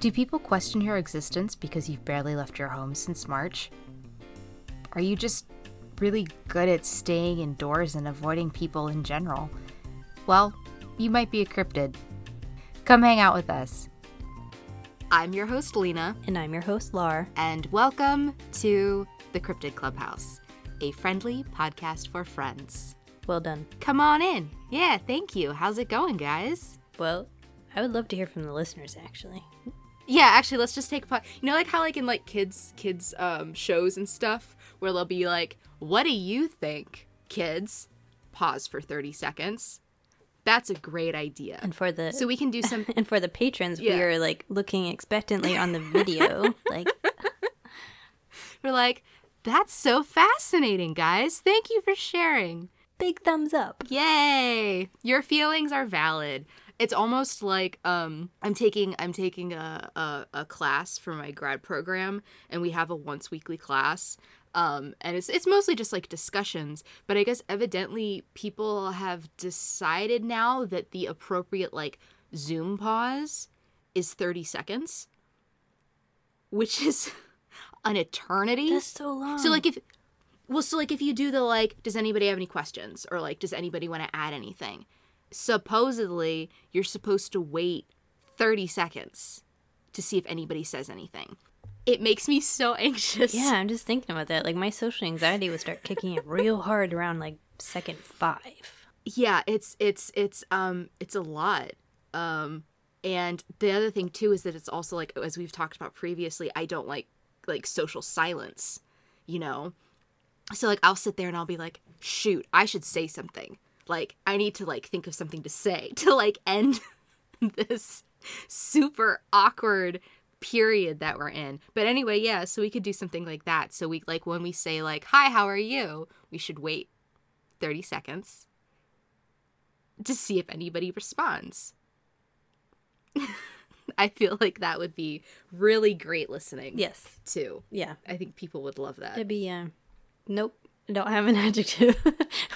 Do people question your existence because you've barely left your home since March? Are you just really good at staying indoors and avoiding people in general? Well, you might be a cryptid. Come hang out with us. I'm your host, Lena, And I'm your host, Lar. and welcome to the Cryptid Clubhouse, a friendly podcast for friends. Well done. Come on in. Yeah, thank you. How's it going, guys? Well, I would love to hear from the listeners, actually. Yeah, actually, let's just take a pot. You know, like how like in like kids kids um shows and stuff where they'll be like, "What do you think, kids?" Pause for thirty seconds. That's a great idea. And for the So we can do some. and for the patrons, Yeah. we are like looking expectantly on the video. like, We're like, "That's so fascinating, guys! Thank you for sharing." big thumbs up. Yay! Your feelings are valid. It's almost like um, I'm taking I'm taking a, a, a class for my grad program, and we have a once weekly class. Um, and it's it's mostly just like discussions, but I guess evidently people have decided now that the appropriate like Zoom pause is 30 seconds, which is an eternity. That's so long. So like if well so like if you do the like does anybody have any questions or like does anybody want to add anything? Supposedly you're supposed to wait 30 seconds to see if anybody says anything. It makes me so anxious. yeah, I'm just thinking about that. Like, my social anxiety would start kicking in real hard around like second five. Yeah, it's it's it's um it's a lot. Um and the other thing too is that it's also like as we've talked about previously, I don't like like social silence, you know. So like I'll sit there and I'll be like, "Shoot, I should say something." Like I need to like think of something to say to like end this super awkward period that we're in. But anyway, yeah, so we could do something like that. So we like when we say like, "Hi, how are you?" we should wait 30 seconds to see if anybody responds. I feel like that would be really great listening Yes. too. Yeah. I think people would love that. It'd be, uh, nope. Don't have an adjective.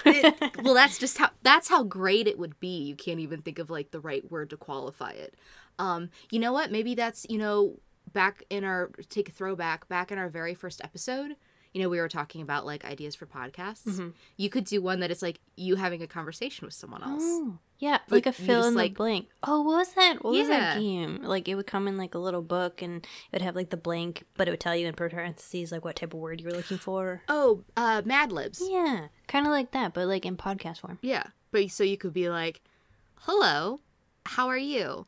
It- well, that's just how that's how great it would be. You can't even think of like the right word to qualify it. Um, you know what? Maybe that's you know back in our take a throwback back in our very first episode. You know, we were talking about like ideas for podcasts. You could do one that is like you having a conversation with someone else. Oh, yeah, Like, like a fill just, in like- the blank. Oh, what was that? What was that game? Like it would come in like a little book, and it would have like the blank, but it would tell you in parentheses like what type of word you were looking for. Oh, uh, Mad Libs. Yeah, kind of like that, but like in podcast form. Yeah. But so you could be like, hello, how are you?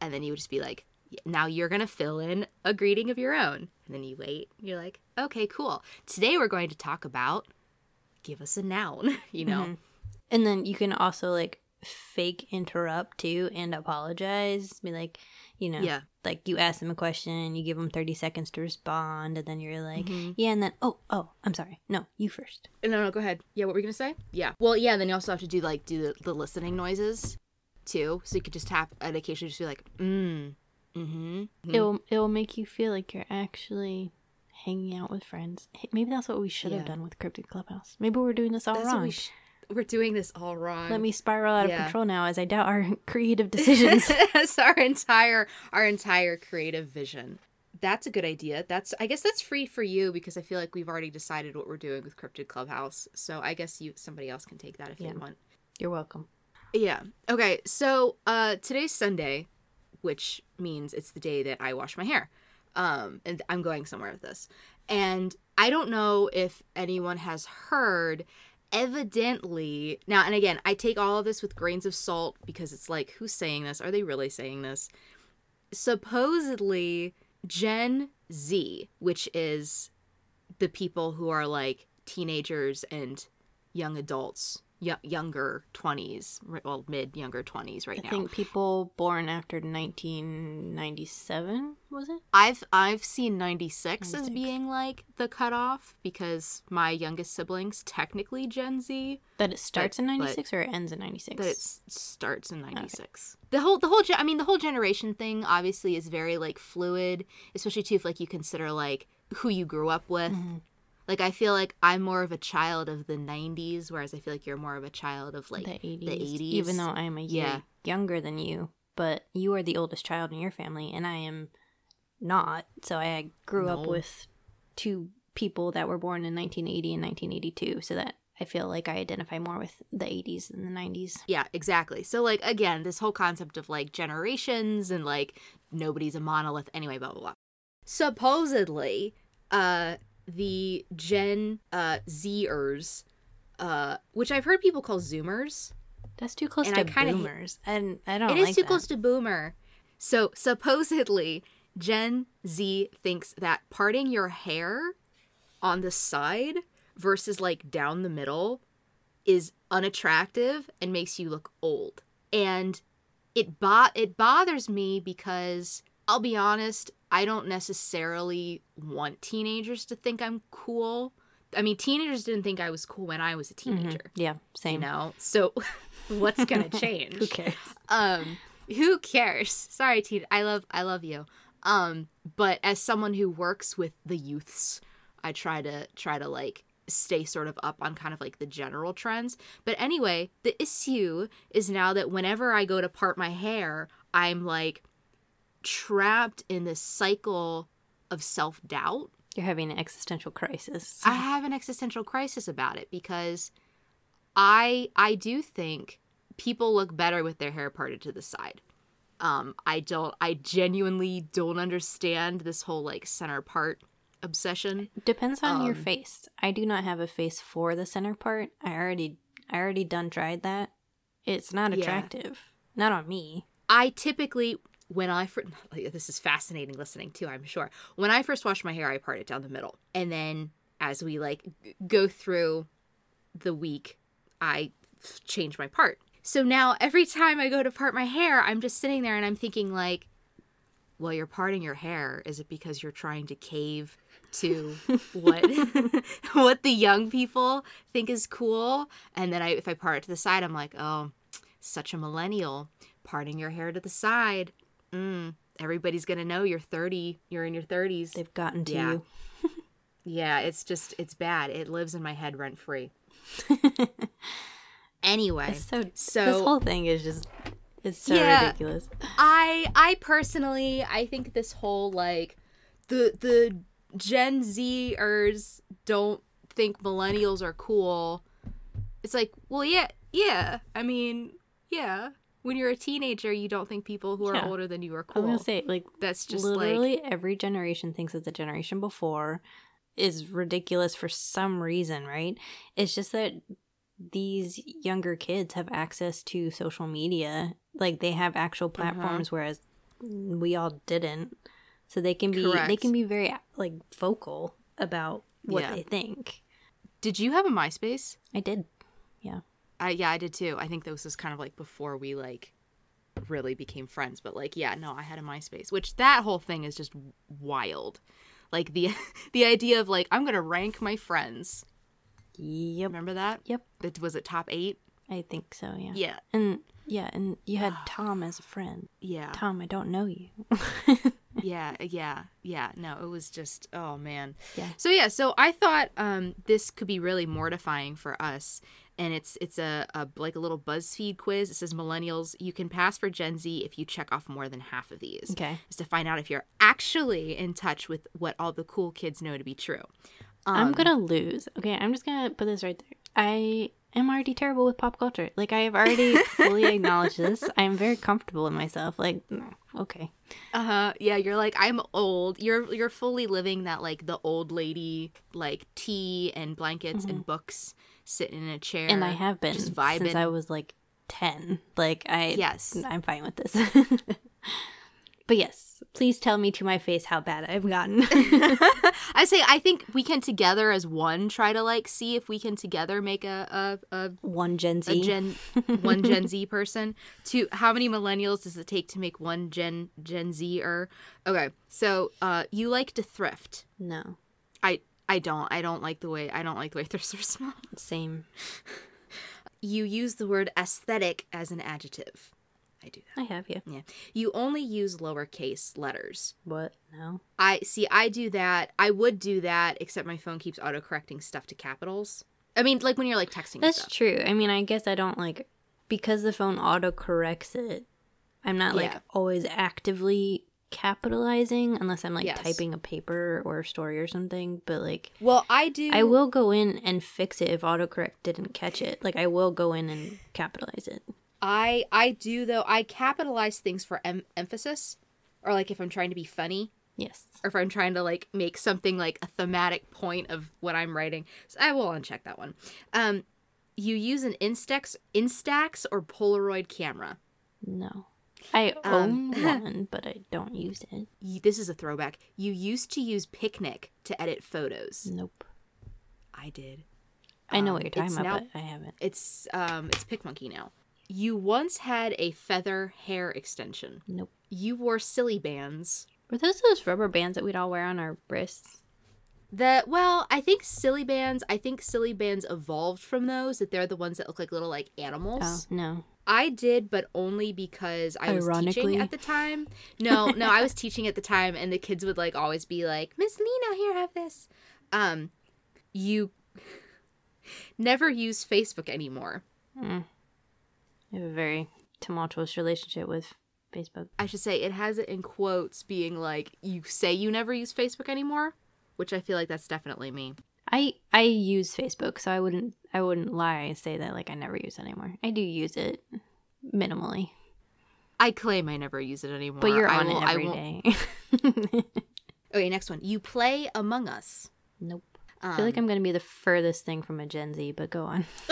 And then you would just be like, now you're going to fill in a greeting of your own. And then you wait. You're like, okay, cool. Today we're going to talk about give us a noun, you know? Mhm. And then you can also like fake interrupt too and apologize. Be like, you know, Yeah. like you ask them a question, you give them 30 seconds to respond, and then you're like, Mhm. yeah, and then, oh, oh, I'm sorry. No, you first. No, no, go ahead. Yeah, what were you going to say? Yeah. Well, yeah, then you also have to do like, do the, the listening noises too. So you could just tap and occasionally just be like, mm, mm-hmm. It will it will make you feel like you're actually hanging out with friends. Hey, Maybe that's what we should have done with Cryptid Clubhouse. Maybe we're doing this all That's wrong. we sh- we're doing this all wrong. Let me spiral out Yeah. of control now as I doubt our creative decisions. That's our entire our entire creative vision. That's a good idea. That's I guess that's free for you because I feel like we've already decided what we're doing with Cryptid Clubhouse. So I guess you somebody else can take that if Yeah. they want. you're welcome. Yeah. Okay. So uh today's Sunday, which means it's the day that I wash my hair. Um and I'm going somewhere with this. And I don't know if anyone has heard evidently now and again i take all of this with grains of salt because it's like who's saying this are they really saying this supposedly gen z which is the people who are like teenagers and young adults younger 20s well mid younger 20s right I now I think people born after 1997 was it? I've I've seen 96, as being like the cutoff because my youngest siblings technically Gen Z, That it starts in 96 or it ends in 96? that it s- starts in 96. The whole the whole I mean the whole generation thing obviously is very like fluid, especially too if like you consider like who you grew up with. Mhm. Like I feel like I'm more of a child of the 90s whereas I feel like you're more of a child of like the 80s. 80s. Even though I am a year Yeah. younger than you, but you are the oldest child in your family, and I am not. So I grew up with two people that were born in 1980 and 1982. So that I feel like I identify more with the 80s than the 90s. Yeah, exactly. So like again, this whole concept of like generations and like nobody's a monolith anyway, blah blah blah. Supposedly, uh the Gen uh Zers, uh which I've heard people call Zoomers. That's too close And to I hate- boomers, and I don't. It is like too that. close to boomer. So supposedly Gen Z thinks that parting your hair on the side versus like down the middle is unattractive and makes you look old. And it bo- it bothers me because I'll be honest, I don't necessarily want teenagers to think I'm cool. I mean, teenagers didn't think I was cool when I was a Mhm. teenager, Yeah, you same. know. So what's going to change? Who cares? um who cares sorry teen i love i love you um but as someone who works with the youths i try to try to like stay sort of up on kind of like the general trends but anyway the issue is now that whenever i go to part my hair i'm like trapped in this cycle of self-doubt You're having an existential crisis. I have an existential crisis about it because I I do think people look better with their hair parted to the side. Um, I don't. I genuinely don't understand this whole like center part obsession. Depends on your Um, face. I do not have a face for the center part. I already, I already done tried that. It's not Yeah. attractive. Not on me. I typically when I first this is fascinating listening too. I'm sure when I first wash my hair, I part it down the middle, and then as we like go through the week, I change my part. So now every time I go to part my hair, I'm just sitting there and I'm thinking like, well, you're parting your hair. Is it because you're trying to cave to what what the young people think is cool? And then I if I part it to the side, I'm like, oh, such a millennial parting your hair to the side. Mm, everybody's gonna know you're 30. You're in your 30s. They've gotten to Yeah. you. Yeah, it's just it's bad. It lives in my head rent free. anyway, It's so, so this whole thing is just, it's so Yeah. ridiculous. I I personally I think this whole like the the Gen Zers don't think millennials are cool. It's like, well, yeah, yeah. I mean, yeah. When you're a teenager, you don't think people who are Yeah. older than you are cool. I was cool. gonna say, like, That's just like literally every generation thinks that the generation before is ridiculous for some reason, right? It's just that these younger kids have access to social media, like they have actual Uh-huh. platforms, whereas we all didn't. So they can be they can be very like vocal about what Yeah. they think. Did you have a MySpace? I did. I yeah, I did too. I think this was kind of like before we like really became friends, but like yeah, no, I had a MySpace, which that whole thing is just wild. Like the the idea of like I'm going to rank my friends. Yep. Remember that? Yep. It was it top 8? I think so. Yeah. Yeah. And yeah, and you had Tom as a friend. Yeah. Tom, I don't know you. yeah, yeah, yeah. No, it was just oh man. Yeah. So yeah, so I thought um this could be really mortifying for us. And it's it's a, a like a little BuzzFeed quiz. It says millennials, you can pass for Gen Z if you check off more than half of these. okay. Is to find out if you're actually in touch with what all the cool kids know to be true. I'm Um, gonna lose. Okay, I'm just gonna put this right there. I am already terrible with pop culture. Like I have already fully acknowledged this. I'm very comfortable in myself. Like, okay, Uh-huh. Yeah, you're like I'm old. You're you're fully living that like the old lady like tea and blankets and books sitting in a chair. Mm-hmm. and I have been just since. I was like ten. Like I, Yes. I'm fine with this. but yes, please tell me to my face how bad I've gotten. I say I think we can together as one try to like see if we can together make a a, a, One Gen a Z. Gen one Gen Z person. To how many millennials does it take to make one Gen Gen Z or okay? So uh, you like to thrift. no, I I don't. I don't like the way I don't like the way thrifts are small. same. You use the word aesthetic as an adjective. I do that. I have you. Yeah. You only use lowercase letters. What? No. I see. I do that. I would do that, except my phone keeps autocorrecting stuff to capitals. I mean, like when you're like texting. That's true. I mean, I guess I don't like because the phone autocorrects it. I'm not like Yeah. always actively capitalizing unless I'm like Yes. typing a paper or a story or something. But like, Well, I do. I will go in and fix it if autocorrect didn't catch it. Like, I will go in and capitalize it. I I do though. I capitalize things for em- emphasis, or like if I'm trying to be funny, Yes. or if I'm trying to like make something like a thematic point of what I'm writing. So I will uncheck that one. Um, you use an Instax, Instax or Polaroid camera. No. I Um, own one, but I don't use it. You, this is a throwback. You used to use Picnik to edit photos. Nope. I did. I know Um, what you're talking about, now- but I haven't. It's um it's PicMonkey now. You once had a feather hair extension. Nope. You wore silly bands. Were those those rubber bands that we'd all wear on our wrists? The well, I think silly bands. I think silly bands evolved from those. That they're the ones that look like little like animals. Oh, no. I did, but only because I was teaching at the time. No, no, I was teaching at the time, and the kids would like always be like, "Miss Lena, here, have this." Um, you never use Facebook anymore. Mm. I have a very tumultuous relationship with Facebook. I should say it has it in quotes, being like, "You say you never use Facebook anymore," which I feel like that's definitely me. I I use Facebook, so I wouldn't I wouldn't lie and say that like I never use it anymore. I do use it minimally, I claim I never use it anymore. but you're on it I won't- day. Okay, next one. You play Among Us. nope. Um, I feel like I'm gonna be the furthest thing from a Gen Z, but go on.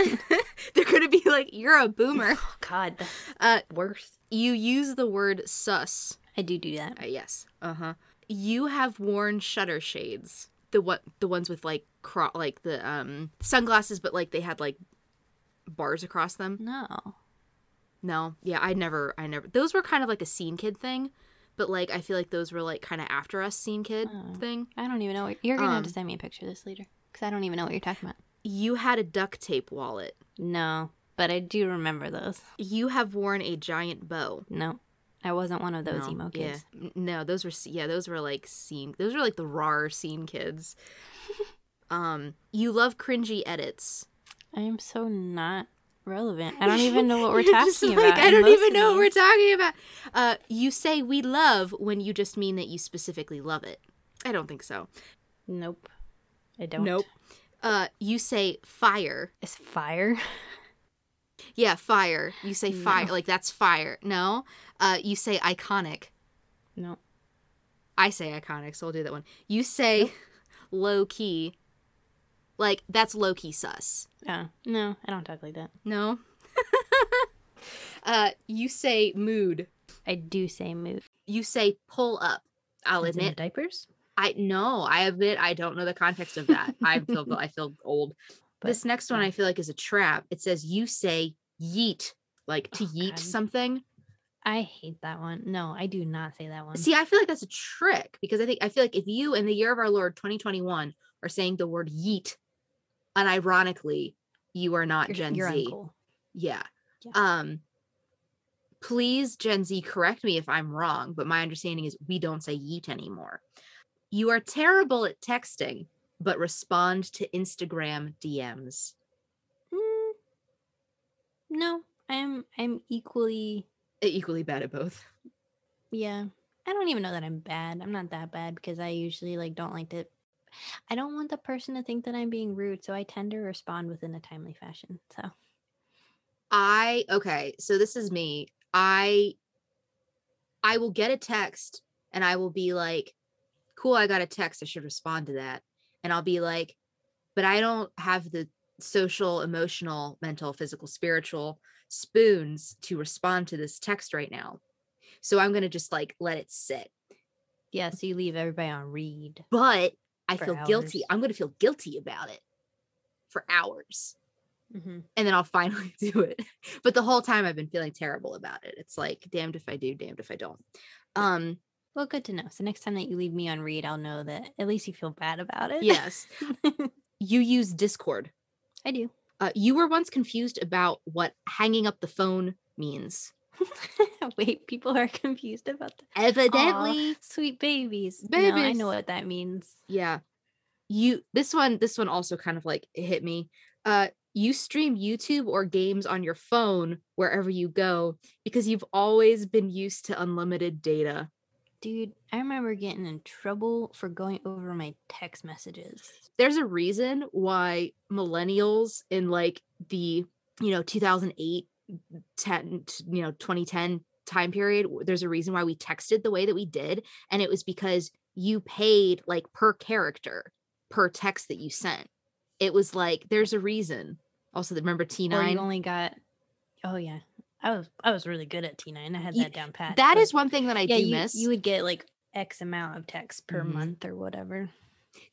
they're gonna be like, "You're a boomer." Oh God, Uh, worse. you use the word sus. I do do that. Uh, yes. Uh huh. You have worn shutter shades. The what? The ones with like cro- like the um sunglasses, but like they had like bars across them. No. No. Yeah, I never. I never. Those were kind of like a scene kid thing, but like I feel like those were like kind of after us scene kid Oh. thing. I don't even know. What, you're gonna have to Um, send me a picture of this later because I don't even know what you're talking about. You had a duct tape wallet. No, but I do remember those. You have worn a giant bow. No, I wasn't one of those no, emo kids. Yeah. No, those were yeah, those were like scene. Those were like the raw scene kids. um, you love cringy edits. I am so not relevant. I don't even know what we're talking like, about. I don't even know what we're talking about. Uh, you say we love when you just mean that you specifically love it. I don't think so. Nope, I don't. Nope. Uh, you say fire. Is fire? Yeah, fire. You say fire. No. Like that's fire. No. Uh, you say iconic. No. I say iconic, so I'll do that one. You say low key. Like that's low key sus. Oh, no, I don't talk like that. No. uh, you say mood. I do say mood. You say pull up. I'll in admit. diapers. I no. I admit I don't know the context of that. I feel I feel old. But, this next one yeah. I feel like is a trap. It says you say yeet, like to Oh, yeet God. something. I hate that one. No, I do not say that one. See, I feel like that's a trick because I think I feel like if you in the year of our Lord 2021 are saying the word yeet, unironically, you are not you're, Gen you're Z. uncool. Yeah. Yeah. Um please Gen Z correct me if I'm wrong, but my understanding is we don't say yeet anymore. You are terrible at texting, but respond to Instagram DMs. Mm, no, I'm I'm equally Equally bad at both. yeah. I don't even know that I'm bad. I'm not that bad because I usually like don't like to I don't want the person to think that I'm being rude, so I tend to respond within a timely fashion. So I okay, so this is me. I I will get a text and I will be like, cool, I got a text. I should respond to that. And I'll be like, but I don't have the social, emotional, mental, physical, spiritual spoons to respond to this text right now. So I'm going to just like let it sit. yeah, so you leave everybody on read. But I For feel guilty. I'm going to feel guilty about it for hours. Mm-hmm. and then I'll finally do it. But the whole time I've been feeling terrible about it. It's like damned if I do, damned if I don't. Um, Well, good to know. So next time that you leave me on read, I'll know that at least you feel bad about it. yes. You use Discord. I do. Uh, you were once confused about what hanging up the phone Wait, people are confused about that. Evidently, Sweet babies. No, I know what that means. yeah. You this one this one also kind of like hit me. Uh you stream YouTube or games on your phone wherever you go because you've always been used to unlimited data. Dude, I remember getting in trouble for going over my text messages. There's a reason why millennials in like the, you know, 2008, 10, you know, 2010 time period, there's a reason why we texted the way that we did. And it was because you paid like per character per text that you sent. It was like, there's a reason. Also, remember Or T9? you only got Oh yeah. I was I was really good at T9. I had Ye- that down pat. That is one thing that I yeah, do you, miss. you would get like X amount of text per Mhm. month or whatever.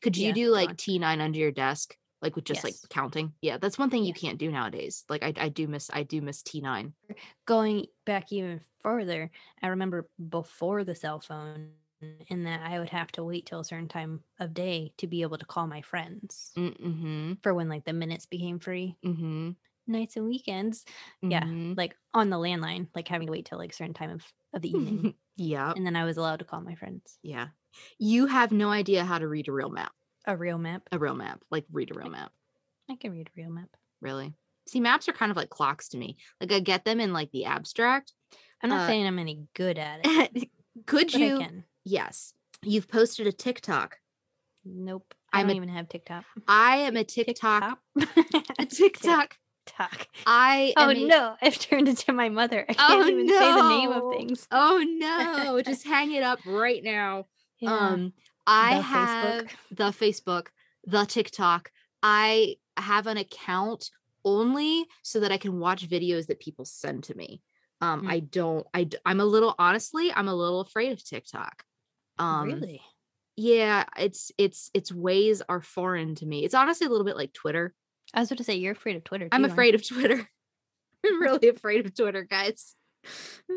Could you yeah, do like. T9 under your desk? Like with just like counting? Yeah, that's one thing you can't do nowadays. Like I, I do miss I do miss T9. Going back even further, I remember before the cell phone in that I would have to wait till a certain time of day to be able to call my friends Mm-hmm. for when like the minutes became free. Mm-hmm. Nights and weekends. Yeah. mhm. Like on the landline, like having to wait till like a certain time of, of the evening. yeah. and then I was allowed to call my friends. Yeah. You have no idea how to read a real map. A real map. A real map. Like read a real map. I can read a real map. Really. See, maps are kind of like clocks to me. Like I get them in like the abstract. I'm not Uh, saying I'm any good at it, Could you yes. You've posted a TikTok. Nope. I I'm don't a- even have TikTok. I am a TikTok. A TikTok. TikTok. I Oh a- no! I've turned into my mother. I can't Oh, even say the name of things. Oh no, just hang it up right now. Yeah. Um I The have Facebook. the Facebook, the TikTok. I have an account only so that I can watch videos that people send to me. Um Mm. I don't I'm a little honestly, I'm a little afraid of TikTok. Um really? yeah, it's it's its ways are foreign to me. It's honestly a little bit like Twitter. I was about to say you're afraid of Twitter. I'm too, aren't afraid of Twitter. I'm really afraid of Twitter, guys.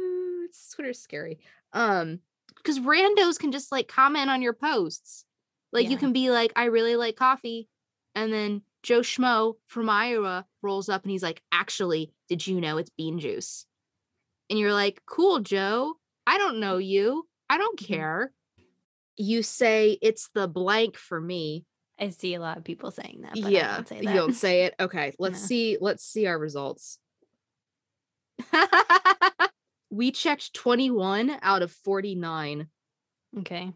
It's Twitter's scary. Um, because randos can just like comment on your posts. Like you can be like, I really like coffee, and then Joe Schmo from Iowa rolls up and he's like, Actually, did you know it's bean juice? And you're like, Cool, Joe. I don't know you. I don't Mhm. care. You say it's the blank for me. I see a lot of people saying that. But I yeah, don't say you don't say it. Okay, let's No. see. Let's see our results. we checked 21 out of 49. okay.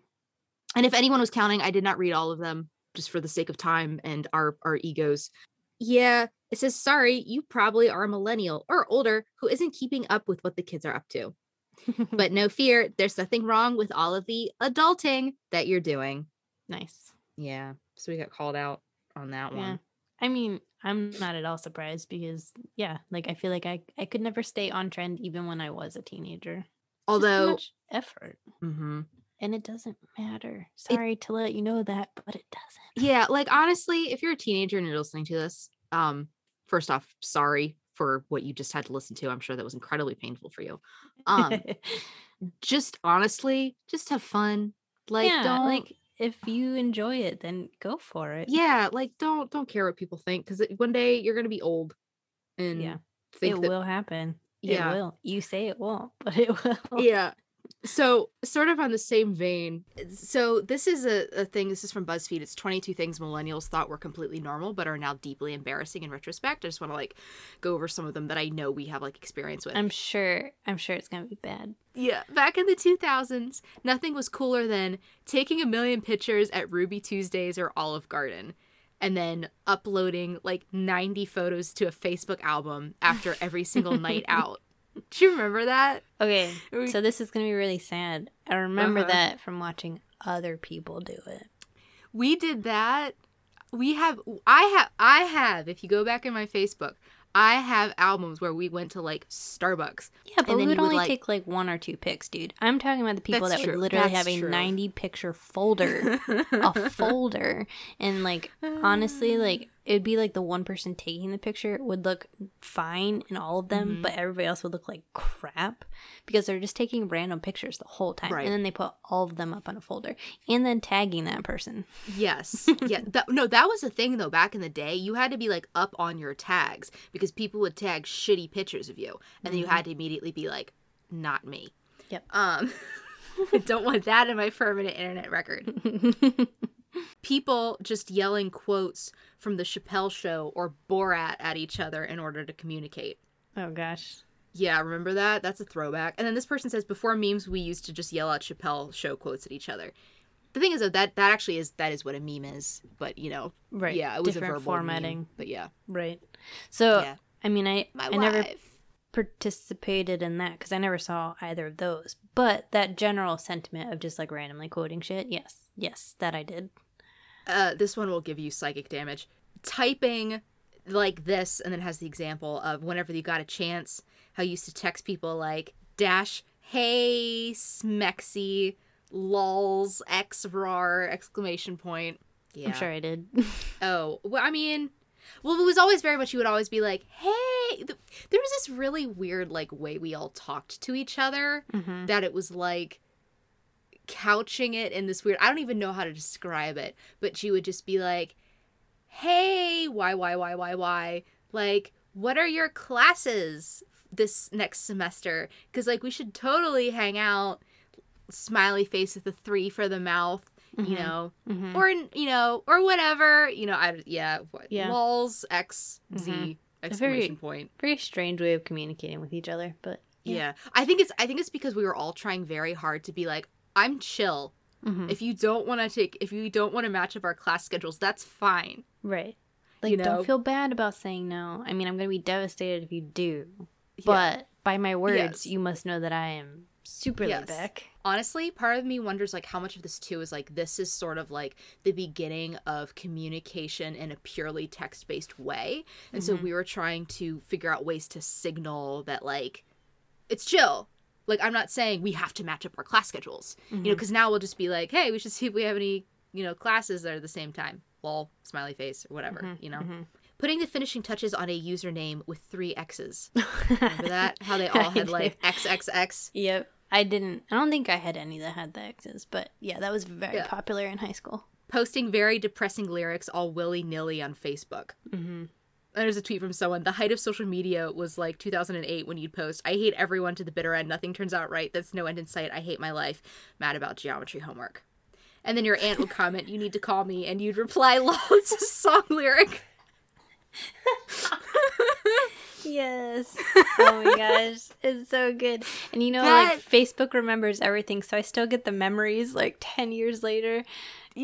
And if anyone was counting, I did not read all of them just for the sake of time and our our egos. Yeah, it says sorry, you probably are a millennial or older who isn't keeping up with what the kids are up to. But no fear, there's nothing wrong with all of the adulting that you're doing. nice. Yeah, so we got called out on that Yeah. one. I mean, I'm not at all surprised because yeah, like I feel like I I could never stay on trend even when I was a teenager. It's just too Although, effort. mhm. And it doesn't matter. Sorry to let you know that, but it doesn't. yeah like honestly if you're a teenager and you're listening to this um first off sorry for what you just had to listen to i'm sure that was incredibly painful for you um just honestly just have fun like yeah, don't like if you enjoy it, then go for it. yeah like don't don't care what people think because one day you're gonna be old and Yeah, it that, will happen. Yeah. It will. You say it won't, but it will. yeah so sort of on the same vein so this is a, a thing this is from buzzfeed it's 22 things millennials thought were completely normal but are now deeply embarrassing in retrospect i just want to like go over some of them that i know we have like experience with I'm sure. I'm sure it's gonna be bad. yeah back in the 2000s nothing was cooler than taking a million pictures at ruby tuesdays or olive garden and then uploading like 90 photos to a facebook album after every single night out do you remember that Okay, so this is gonna be really sad. I remember Uh-huh. that from watching other people do it. we did that we have i have i have if you go back in my facebook i have albums where we went to like starbucks Yeah, but And we then would you would, only like- take like one or two pics, dude. I'm talking about the people that true. would literally That's have a true. 90 picture folder, a folder, and like honestly, like it'd be like the one person taking the picture would look fine in all of them, Mhm. but everybody else would look like crap because they're just taking random pictures the whole time, Right. and then they put all of them up on a folder and then tagging that person. yes yeah that, no that was the thing though back in the day you had to be like up on your tags because people would tag shitty pictures of you and then you Mhm. had to immediately be like not me Yep. um I don't want that in my permanent internet record people just yelling quotes from the Chappelle show or Borat at each other in order to communicate. oh gosh. Yeah, remember that? That's a throwback. And then this person says, before memes, we used to just yell out Chappelle show quotes at each other. The thing is, though, that that actually is that is what a meme is. But you know, Right. Yeah, it was Different a verbal meme, formatting. but yeah, Right. So yeah. I mean, I My I never participated in that because I never saw either of those. But that general sentiment of just like randomly quoting shit, yes, yes, that I did. Uh, this one will give you psychic damage. Typing like this, and then has the example of whenever you got a chance, how you used to text people like dash, hey, smexy, lols, x rar, exclamation point. Yeah. I'm sure I did. Oh, well, I mean, well, it was always very much. You would always be like, "Hey," th- there was this really weird like way we all talked to each other Mhm. that it was like couching it in this weird. I don't even know how to describe it, but she would just be like, "Hey, why, why, why, why, why? Like, what are your classes this next semester? Because like we should totally hang out." Smiley face with a three for the mouth, you Mhm. know Mhm. or you know or whatever you know i yeah what Yeah. lols x z Mhm. exclamation point Very strange way of communicating with each other, but yeah. i think it's i think it's because we were all trying very hard to be like i'm chill Mhm. if you don't want to take if you don't want to match up our class schedules that's fine right. Like, You know? don't feel bad about saying no. I mean, I'm gonna be devastated if you do, Yeah. but by my words, Yes. you must know that I am super Yes. laid back. honestly part of me wonders like how much of this too is like this is sort of like the beginning of communication in a purely text-based way and so we were trying to figure out ways to signal that like it's chill like i'm not saying we have to match up our class schedules you know mm-hmm. because now we'll just be like hey we should see if we have any you know classes that are the same time lol smiley face or whatever mm-hmm, you know mhm. putting the finishing touches on a username with three x's remember that how they all had like xxx Yep. I didn't. I don't think I had any that had the X's, but yeah, that was very Yeah. popular in high school. posting very depressing lyrics all willy nilly on Facebook. Mm-hmm. There's a tweet from someone. The height of social media was like 2008 when you'd post, I hate everyone to the bitter end. Nothing turns out right. That's no end in sight. I hate my life. Mad about geometry homework. And then your aunt would comment, You need to call me. And you'd reply, Lol, it's a song lyric. Yes. oh my gosh, it's so good. And you know, like Facebook remembers everything, so I still get the memories like ten years later.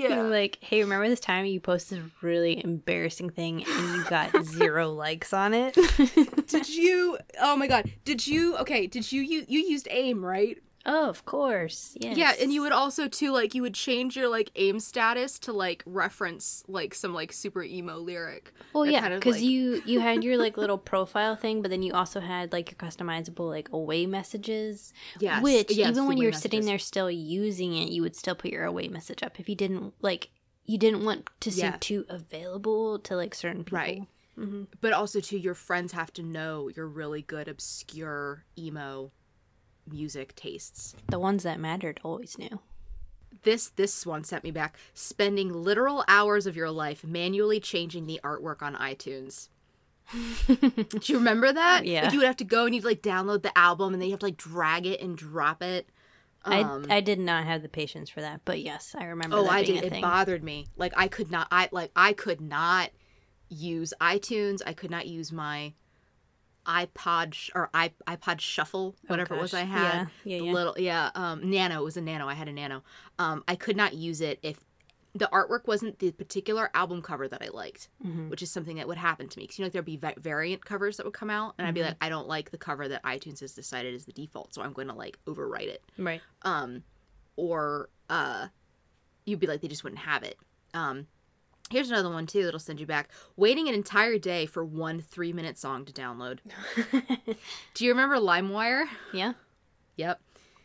Being like, hey, remember this time you posted a really embarrassing thing and you got zero likes on it? Did you, oh my God, did you, okay, did you, you, you used AIM, right? Oh, of course. Yes. Yeah, and you would also too like you would change your like aim status to like reference like some like super emo lyric. Well, yeah, kind of, because like- you you had your like little profile thing, but then you also had like your customizable like away messages. Yes, Which yes, even when you're sitting there still using it, you would still put your away message up if you didn't like you didn't want to seem Yeah. too available to like certain people. Right. Mm-hmm. But also too, your friends have to know your really good obscure emo music tastes. The ones that mattered always knew. This this one sent me back. Spending literal hours of your life manually changing the artwork on iTunes. Do you remember that? Yeah. Like you would have to go and you'd like download the album and then you have to like drag it and drop it. Um, I I did not have the patience for that, but yes, I remember. Oh, I did. It thing. bothered me. Like I could not. I like I could not use iTunes. I could not use my iPod sh- or i iPod Shuffle, whatever it was Oh. I had. Yeah, yeah, the yeah. little yeah. Um, Nano it was a Nano. I had a Nano. Um, I could not use it if the artwork wasn't the particular album cover that I liked, Mhm. which is something that would happen to me. Because you know, like, there'd be va- variant covers that would come out, and I'd be Mhm. like, I don't like the cover that iTunes has decided is the default, so I'm going to like overwrite it Right. um or uh you'd be like they just wouldn't have it um here's another one too that'll send you back waiting an entire day for one three minute song to download do you remember limewire yeah. yep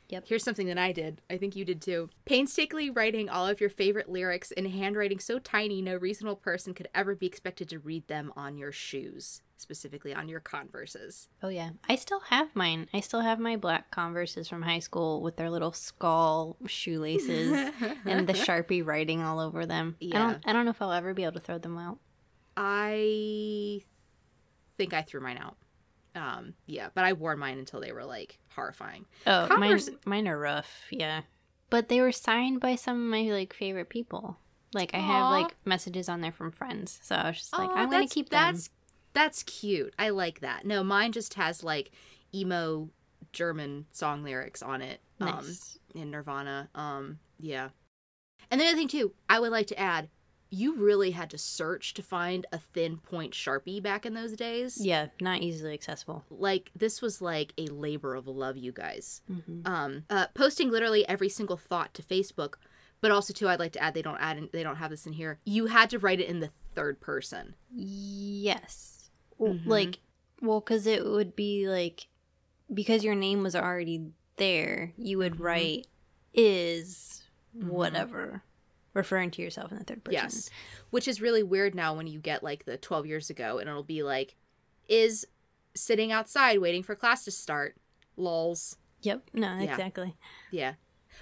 Yep. Here's something that I did. I think you did too. Painstakingly writing all of your favorite lyrics in handwriting so tiny no reasonable person could ever be expected to read them on your shoes, specifically on your Converses. Oh yeah, I still have mine. I still have my black Converses from high school with their little skull shoelaces and the Sharpie writing all over them. I Yeah. don't. I don't know if I'll ever be able to throw them out. I think I threw mine out. Um, yeah, but I wore mine until they were like horrifying. Oh, Converse- mine. Mine are rough. Yeah, but they were signed by some of my like favorite people. Like I have like messages on there from friends. So I was just like, Aw, I'm gonna keep them. That's that's cute. I like that. No, mine just has like emo German song lyrics on it. Um, Nice. in Nirvana. Um, yeah. And the other thing too, I would like to add, you really had to search to find a thin point sharpie back in those days. Yeah, not easily accessible. Like this was like a labor of love, you guys. Mm-hmm. Um, uh, posting literally every single thought to Facebook, but also too, I'd like to add they don't add in, they don't have this in here. You had to write it in the third person. Yes. W Mhm. Like, well, because it would be like, because your name was already there, you would Mhm. write is Mhm. whatever, referring to yourself in the third person. Yes. Which is really weird now when you get like the 12 years ago and it'll be like, is sitting outside waiting for class to start. Lols. Yep. No, Yeah. exactly. Yeah.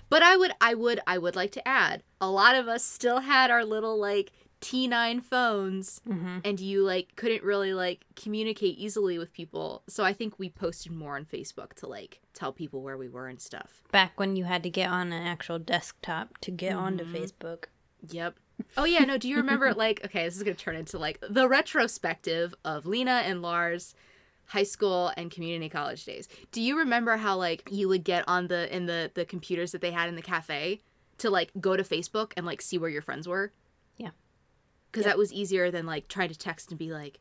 But I would I would I would like to add, a lot of us still had our little like T9 phones Mm-hmm. and you like couldn't really like communicate easily with people. So I think we posted more on Facebook to like tell people where we were and stuff. Back when you had to get on an actual desktop to get onto Mhm. Facebook. Yep. Oh yeah, no, do you remember like okay, this is going to turn into like the retrospective of Lena and Lars high school and community college days. Do you remember how like you would get on the in the the computers that they had in the cafe to like go to Facebook and like see where your friends were? Yeah. Cuz Yep. that was easier than like trying to text and be like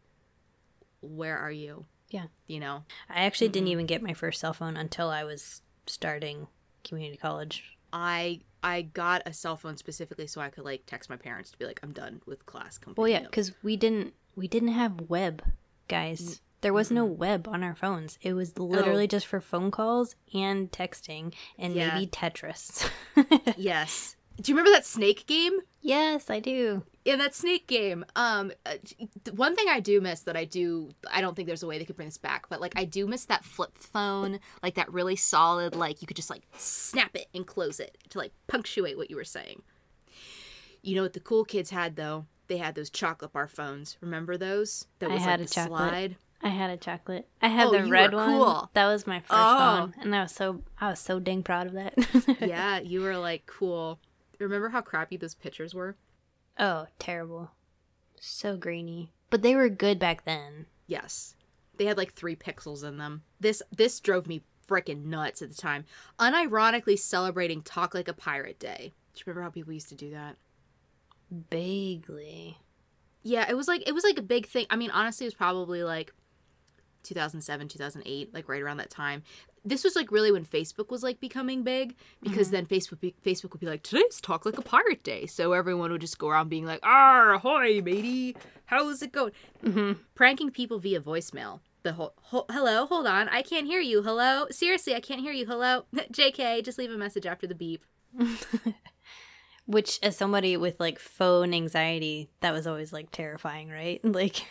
where are you? Yeah. You know. I actually didn't Mhm. even get my first cell phone until I was starting community college. I I got a cell phone specifically so I could like text my parents to be like I'm done with class. Well, yeah, because we didn't we didn't have web, guys. There was no web on our phones. It was literally just for phone calls and texting and Yeah. maybe Tetris. Yes. Do you remember that snake game? yes, I do. In that snake game um uh, one thing i do miss that i do i don't think there's a way they could bring this back but like i do miss that flip phone like that really solid like you could just like snap it and close it to like punctuate what you were saying you know what the cool kids had though they had those chocolate bar phones remember those that I was had like a the chocolate. slide I had a chocolate. I had Oh, the you red were one. cool. That was my first Oh. phone, and I was so I was so dang proud of that. yeah you were like cool remember how crappy those pictures were Oh, terrible. So grainy. But they were good back then. Yes. They had like three pixels in them. This this drove me freaking nuts at the time. Unironically celebrating Talk Like a Pirate Day. Do you remember how people used to do that? Vaguely. Yeah, it was like it was like a big thing. I mean, honestly, it was probably like 2007, 2008, like right around that time. This was like really when Facebook was like becoming big because then Facebook be, Facebook would be like today's Talk Like a Pirate Day, so everyone would just go around being like, "Ah, ahoy, matey, how's it going?" Mm-hmm. pranking people via voicemail. The whole, ho- hello, hold on, I can't hear you. Hello, seriously, I can't hear you. Hello, Jk, just leave a message after the beep. Which, as somebody with like phone anxiety, that was always like terrifying, right? Like,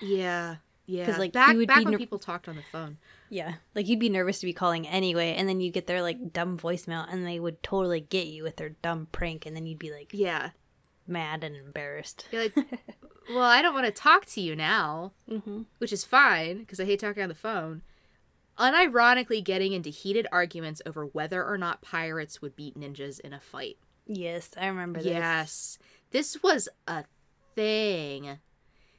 Yeah, yeah. 'Cause, like, back back be when ner- people talked on the phone. yeah, like you'd be nervous to be calling anyway, and then you get their like dumb voicemail, and they would totally get you with their dumb prank, and then you'd be like Yeah, mad and embarrassed. you're like, well, I don't want to talk to you now, Mm-hmm. which is fine because I hate talking on the phone. Unironically, getting into heated arguments over whether or not pirates would beat ninjas in a fight. Yes, I remember this. Yes. This was a thing.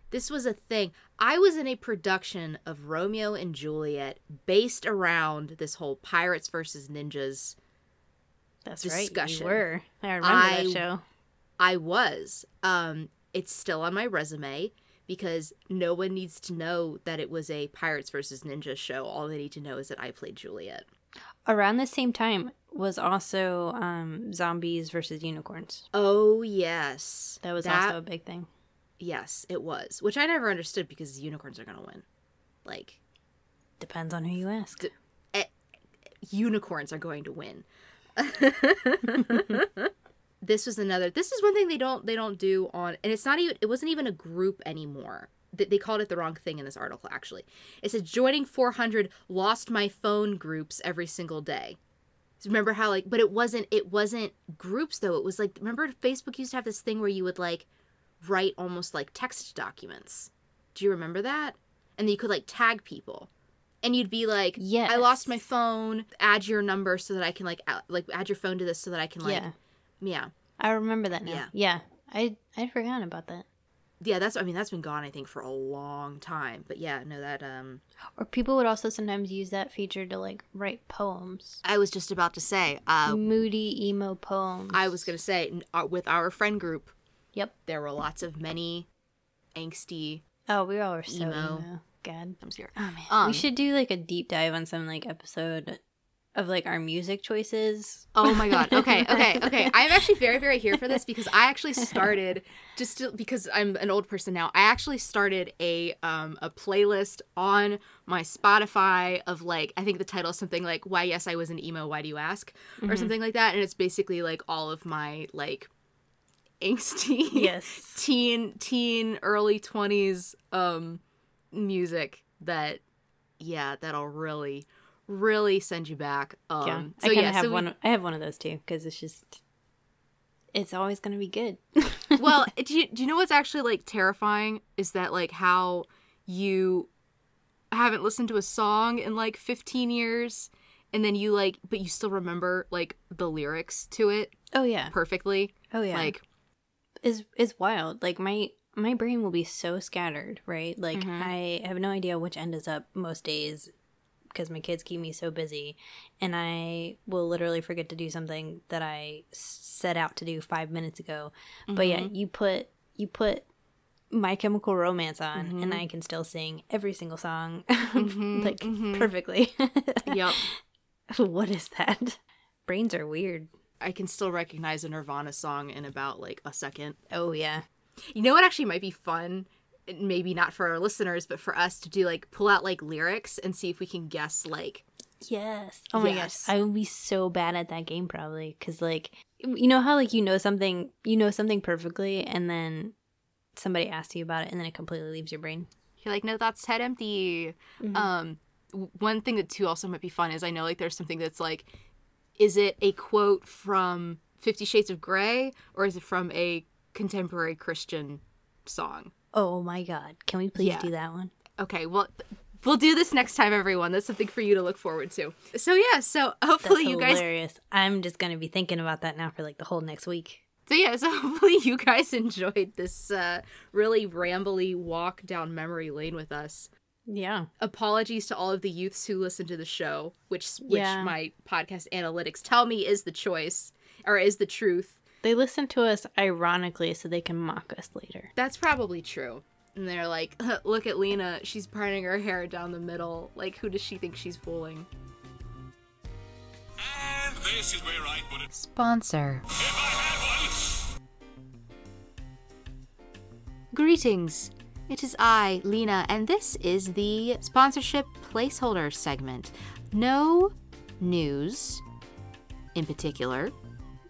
This was a thing. I was in a production of Romeo and Juliet based around this whole pirates versus ninjas. that's right. discussion. You were. I remember I- that show. I was. Um it's still on my resume because no one needs to know that it was a pirates versus ninjas show. All they need to know is that I played Juliet. Around the same time was also um, zombies versus unicorns. Oh, yes. That was That- also a big thing. Yes, it was. Which I never understood because unicorns are going to win. Like Depends on who you ask. D- unicorns are going to win. this was another this is one thing they don't they don't do on and it's not even it wasn't even a group anymore they, they called it the wrong thing in this article actually it says joining 400 lost my phone groups every single day remember how like but it wasn't it wasn't groups though it was like remember facebook used to have this thing where you would like write almost like text documents do you remember that and then you could like tag people and you'd be like Yes. I lost my phone. Add your number so that I can like a- like add your phone to this so that I can like yeah. yeah I remember that now. Yeah. Yeah. I I'd forgotten about that. yeah, that's I mean that's been gone I think for a long time. But yeah, no that um Or people would also sometimes use that feature to like write poems. I was just about to say uh Moody emo poems. I was going to say uh, with our friend group Yep. there were lots of many angsty Oh, we all were so Emo. emo. God. comes here. Oh man. Um, we should do like a deep dive on some like episode of like our music choices. Oh my god. Okay, okay, okay. I'm actually very, very here for this because I actually started just to, because I'm an old person now. I actually started a um a playlist on my Spotify of like I think the title is something like "Why Yes I Was an Emo, Why Do You Ask" or something like that, and it's basically like all of my like angsty Yes. teen teen early 20s um music that yeah that'll really really send you back um yeah. so I kind yeah have so we- one I have one of those too cuz it's just it's always going to be good. well do you, do you know what's actually like terrifying is that like how you haven't listened to a song in like 15 years and then you like but you still remember like the lyrics to it oh yeah. perfectly Oh yeah. like is is wild. Like my my brain will be so scattered, right? Like Mhm. I have no idea which end is up most days because my kids keep me so busy and I will literally forget to do something that I set out to do 5 minutes ago. But yeah, Mm-hmm. you put you put my chemical romance on Mm-hmm. and I can still sing every single song Mhm, like mhm. perfectly. yep what is that? Brains are weird. I can still recognize a nirvana song in about like a second Oh yeah. You know what actually might be fun? Maybe not for our listeners, but for us to do like pull out like lyrics and see if we can guess like Yes. Oh my Yes. gosh. I would be so bad at that game probably cuz like you know how like you know something you know something perfectly and then somebody asks you about it and then it completely leaves your brain. you're like, no, that's head empty. Mhm. Um, one thing that too also might be fun is I know like there's something that's like, is it a quote from Fifty Shades of Grey or is it from a contemporary Christian song? Oh my god. Can we please Yeah. do that one? Okay, well. We'll do this next time, everyone. That's something for you to look forward to. So yeah, so That's hopefully you guys are hilarious. I'm just going to be thinking about that now for like the whole next week. So yeah, so hopefully you guys enjoyed this uh, really rambly walk down memory lane with us. Yeah. Apologies to all of the youths who listen to the show, which which Yeah. my podcast analytics tell me is the choice or is the truth. They listen to us ironically so they can mock us later. That's probably true. And they're like, "Look at Lena, she's parting her hair down the middle. Like, who does she think she's fooling?" And this is where I put it. Sponsor. If I had one. Greetings. It is I, Lena, and this is the sponsorship placeholder segment. No news in particular.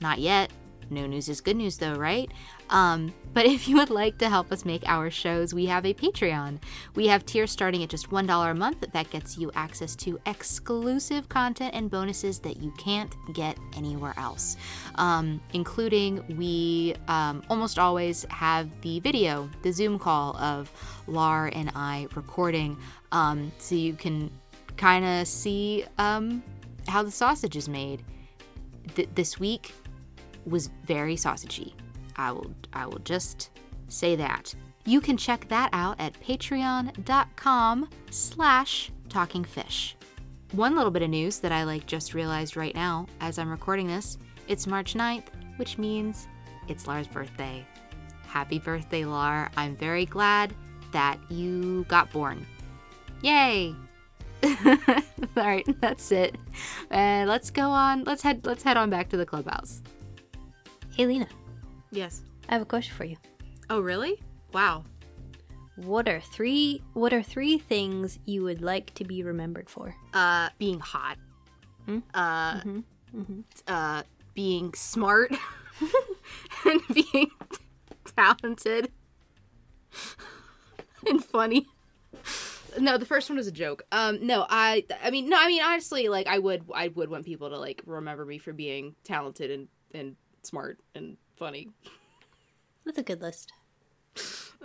Not yet. No news is good news though, right? Um, but if you would like to help us make our shows, we have a Patreon. We have tiers starting at just $1 a month that gets you access to exclusive content and bonuses that you can't get anywhere else. Um, including, we um, almost always have the video, the Zoom call of Lar and I recording, um, so you can kind of see um, how the sausage is made. Th- this week was very sausagey. I will I will just say that. You can check that out at patreon.com slash talkingfish. One little bit of news that I like just realized right now as I'm recording this, it's March 9th, which means it's Lar's birthday. Happy birthday, Lar. I'm very glad that you got born. Yay! All right, that's it. And let's go on. Let's head let's head on back to the clubhouse. Hey Lena, Yes. I have a question for you. Oh, really? Wow. What are three what are three things you would like to be remembered for? Uh, being hot. Hmm? Uh, Mhm, mhm. uh, being smart and being talented and funny. No, the first one was a joke. Um, no, I, I mean, no, I mean, honestly, like, I would, I would want people to like remember me for being talented and and smart and funny. That's a good list.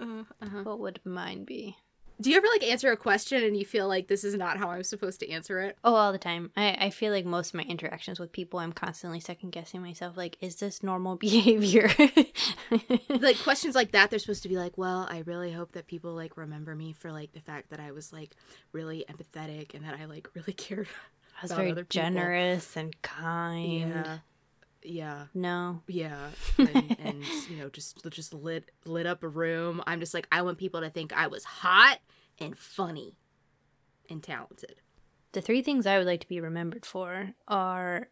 Uh, uh-huh. What would mine be? Do you ever like answer a question and you feel like this is not how I'm supposed to answer it? Oh, all the time. I, I feel like most of my interactions with people, I'm constantly second guessing myself. Like, is this normal behavior? like questions like that they're supposed to be like well i really hope that people like remember me for like the fact that i was like really empathetic and that i like really cared I was very generous and kind. yeah yeah No. yeah and, and you know just just lit lit up a room i'm just like i want people to think i was hot and funny and talented The three things I would like to be remembered for are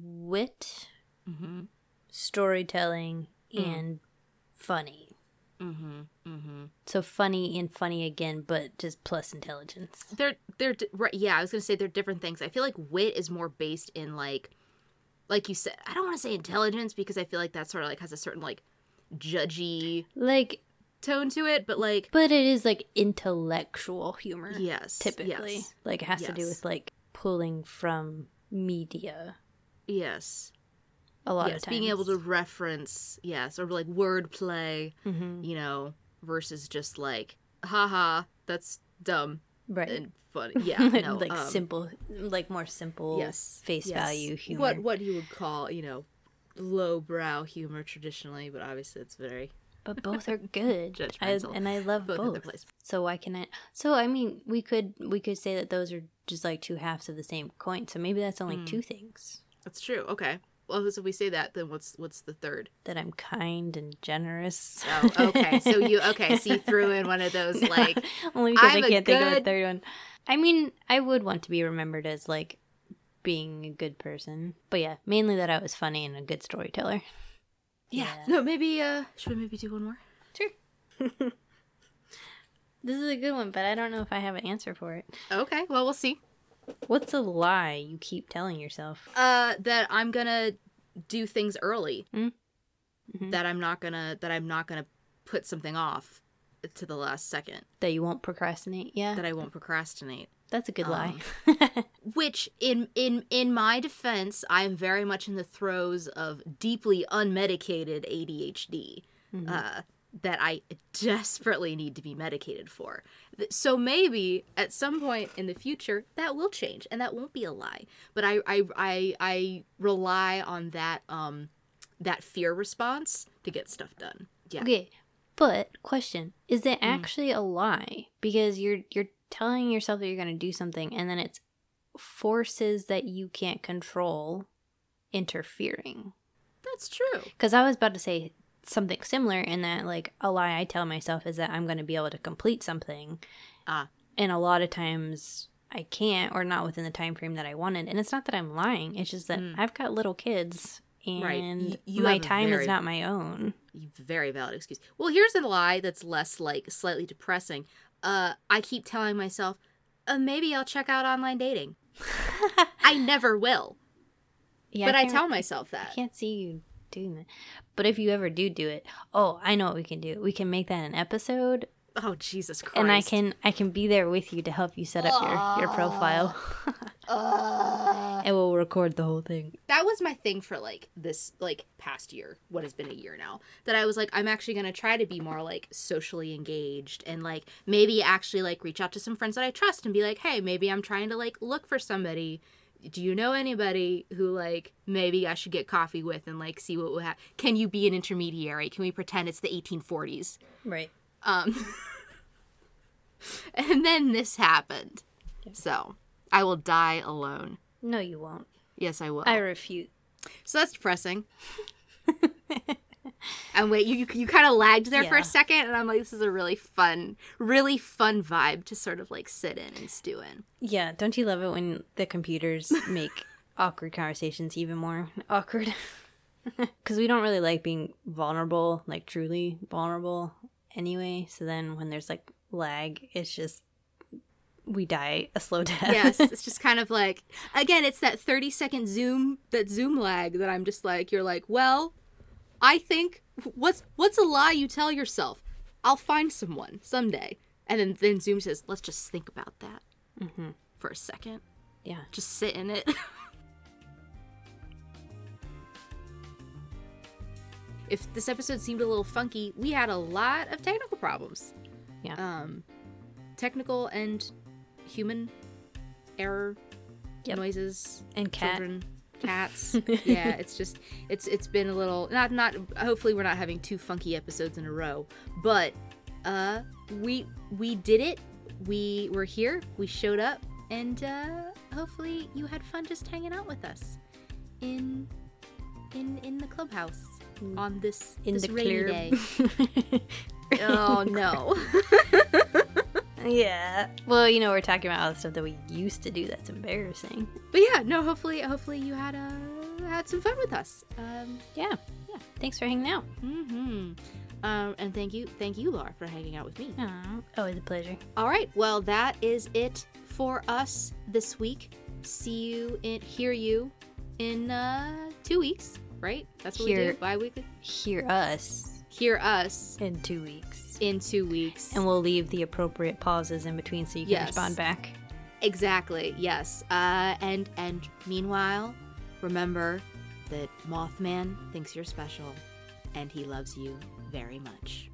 wit, mm-hmm storytelling, Mm. and funny. mm-hmm mm-hmm So funny and funny again, but just plus intelligence. they're they're right yeah i was gonna say they're different things i feel like wit is more based in like like you said i don't want to say intelligence because i feel like that sort of like has a certain like judgy Like, tone to it but like but it is like intellectual humor. yes Typically. yes, Like, it has to do with like pulling from media yes. a lot yes of times. being able to reference yes or like wordplay Mhm. you know versus just like haha that's dumb Right. and funny yeah no, like um, simple, like more simple yes face yes. value humor. what what you would call you know lowbrow humor traditionally but obviously it's very but both are good. I, and I love Both both. So why can I? So I mean, we could we could say that those are just like two halves of the same coin. So maybe that's only Hmm. two things. that's true okay well so if we say that then what's what's the third That I'm kind and generous. oh okay so you okay so you threw in one of those like only because I'm I a can't think of a good- third one. I mean, I would want to be remembered as like being a good person, but yeah, mainly that I was funny and a good storyteller. yeah, Yeah. no maybe uh should we maybe do one more Sure. this is a good one, but I don't know if I have an answer for it. okay well we'll see What's a lie you keep telling yourself? uh that i'm gonna do things early Mm. Mhm. that i'm not gonna that i'm not gonna put something off to the last second That you won't procrastinate? Yeah, that i won't procrastinate that's a good lie. which in in in my defense i am very much in the throes of deeply unmedicated adhd uh, that i desperately need to be medicated for. So maybe at some point in the future that will change and that won't be a lie. But i i i, I rely on that um that fear response to get stuff done. Yeah. Okay, but question: Is it actually a lie? Because you're you're telling yourself that you're going to do something, and then it's forces that you can't control interfering. that's true. Because I was about to say something similar in that, like, a lie I tell myself is that I'm going to be able to complete something, ah and a lot of times I can't, or not within the time frame that I wanted. And it's not that I'm lying; it's just that I've got little kids. And Right. You my time very- is not my own. very valid excuse. Well, here's a lie that's less like slightly depressing. Uh, I keep telling myself, uh, maybe I'll check out online dating. I never will, Yeah, but I, can't- tell myself that. I can't see you doing that. But if you ever do do it, oh, I know what we can do. We can make that an episode, Oh Jesus Christ! and I can I can be there with you to help you set up your your profile, ah. and we'll record the whole thing. That was my thing for like this like past year. What has been a year now? That I was like, I'm actually gonna try to be more like socially engaged and like maybe actually like reach out to some friends that I trust and be like, hey, maybe I'm trying to like look for somebody. Do you know anybody who like maybe I should get coffee with and like see what will happen? Can you be an intermediary? Can we pretend it's the 1840s? Right. Um, and then this happened. So I will die alone. No, you won't. Yes, I will. I refute. So that's depressing. and wait, you you, you kind of lagged there for a second, and I'm like, this is a really fun, really fun vibe to sort of like sit in and stew in. Yeah, don't you love it when the computers make awkward conversations even more awkward? Because we don't really like being vulnerable, like truly vulnerable anyway. So then when there's like lag, it's just we die a slow death. Yes, it's just kind of like again, it's that 30 second zoom, that zoom lag that I'm just like, you're like, well, I think what's what's a lie you tell yourself? I'll find someone someday, and then then Zoom says, let's just think about that for a second, yeah. just sit in it. if this episode seemed a little funky, we had a lot of technical problems. Yeah. Um, technical and human error Yep. noises And cat. children cats. Yeah it's just it's it's been a little not not hopefully we're not having two funky episodes in a row but uh we we did it. We were here we showed up and uh hopefully you had fun just hanging out with us in in in the clubhouse on this in this the rainy clear. day. Oh no yeah. Well, you know, we're talking about all the stuff that we used to do that's embarrassing. but yeah no hopefully hopefully you had uh had some fun with us um Yeah. Yeah. Thanks for hanging out. Mm-hmm. um and thank you thank you laura for hanging out with me Aw, always a pleasure. All right, well, that is it for us this week. See you in, hear you in uh, two weeks, right? That's what we Hear- do bi weekly. Hear us Hear us in two weeks. In two weeks. And we'll leave the appropriate pauses in between so you can Yes. respond back. exactly, yes. Uh, and and meanwhile, remember that Mothman thinks you're special, and he loves you very much.